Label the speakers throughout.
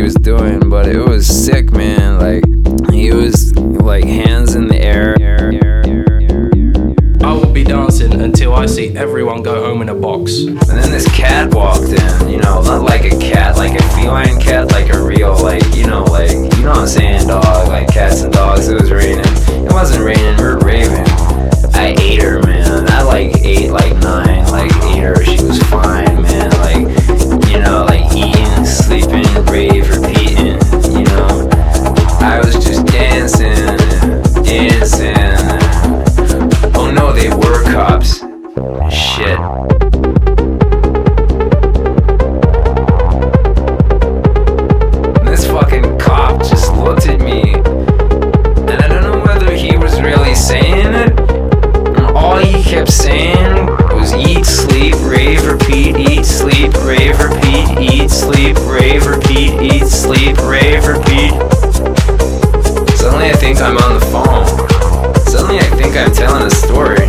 Speaker 1: he was doing, but it was sick, man. Like he was like hands
Speaker 2: be dancing until I see everyone go home in a box.
Speaker 1: And then this cat walked in, you know, not like a cat, like a I'm on the phone. Suddenly I think I'm telling a story,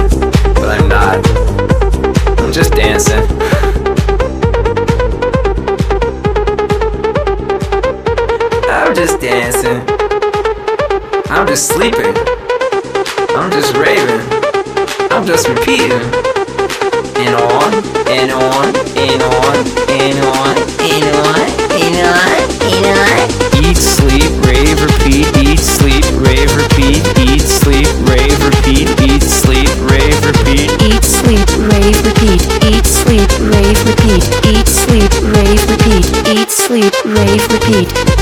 Speaker 1: I'm just sleeping. I'm just raving. I'm just repeating. And on, and on, and on, and on, and on, and on, and on. Eat, sleep, rave, repeat, eat, sleep, rave, repeat, eat, sleep, rave, repeat, eat, sleep, rave, repeat.
Speaker 3: Eat, sleep, rave, repeat. Eat, sleep, rave, repeat. Eat, sleep, rave, repeat. Eat, sleep, rave, repeat.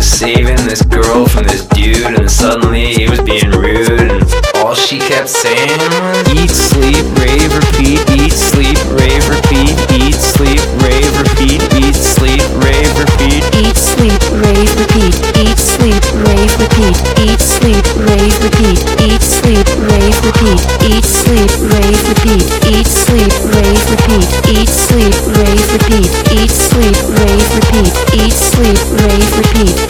Speaker 1: Was saving this girl from this dude, and suddenly he was being rude, and all she kept saying was eat, sleep, rave, repeat, eat, sleep, rave, repeat, eat, sleep, rave, repeat, eat, sleep, rave, repeat.
Speaker 3: Eat, sleep, rave, repeat. Eat, sleep, rave, repeat. Eat, sleep, rave, repeat. Eat, sleep, rave, repeat. Eat, sleep, rave, repeat. Eat, sleep, rave, repeat. Eat, sleep, rave, repeat. Eat, sleep, rave, repeat. Eat, sleep, rave, repeat.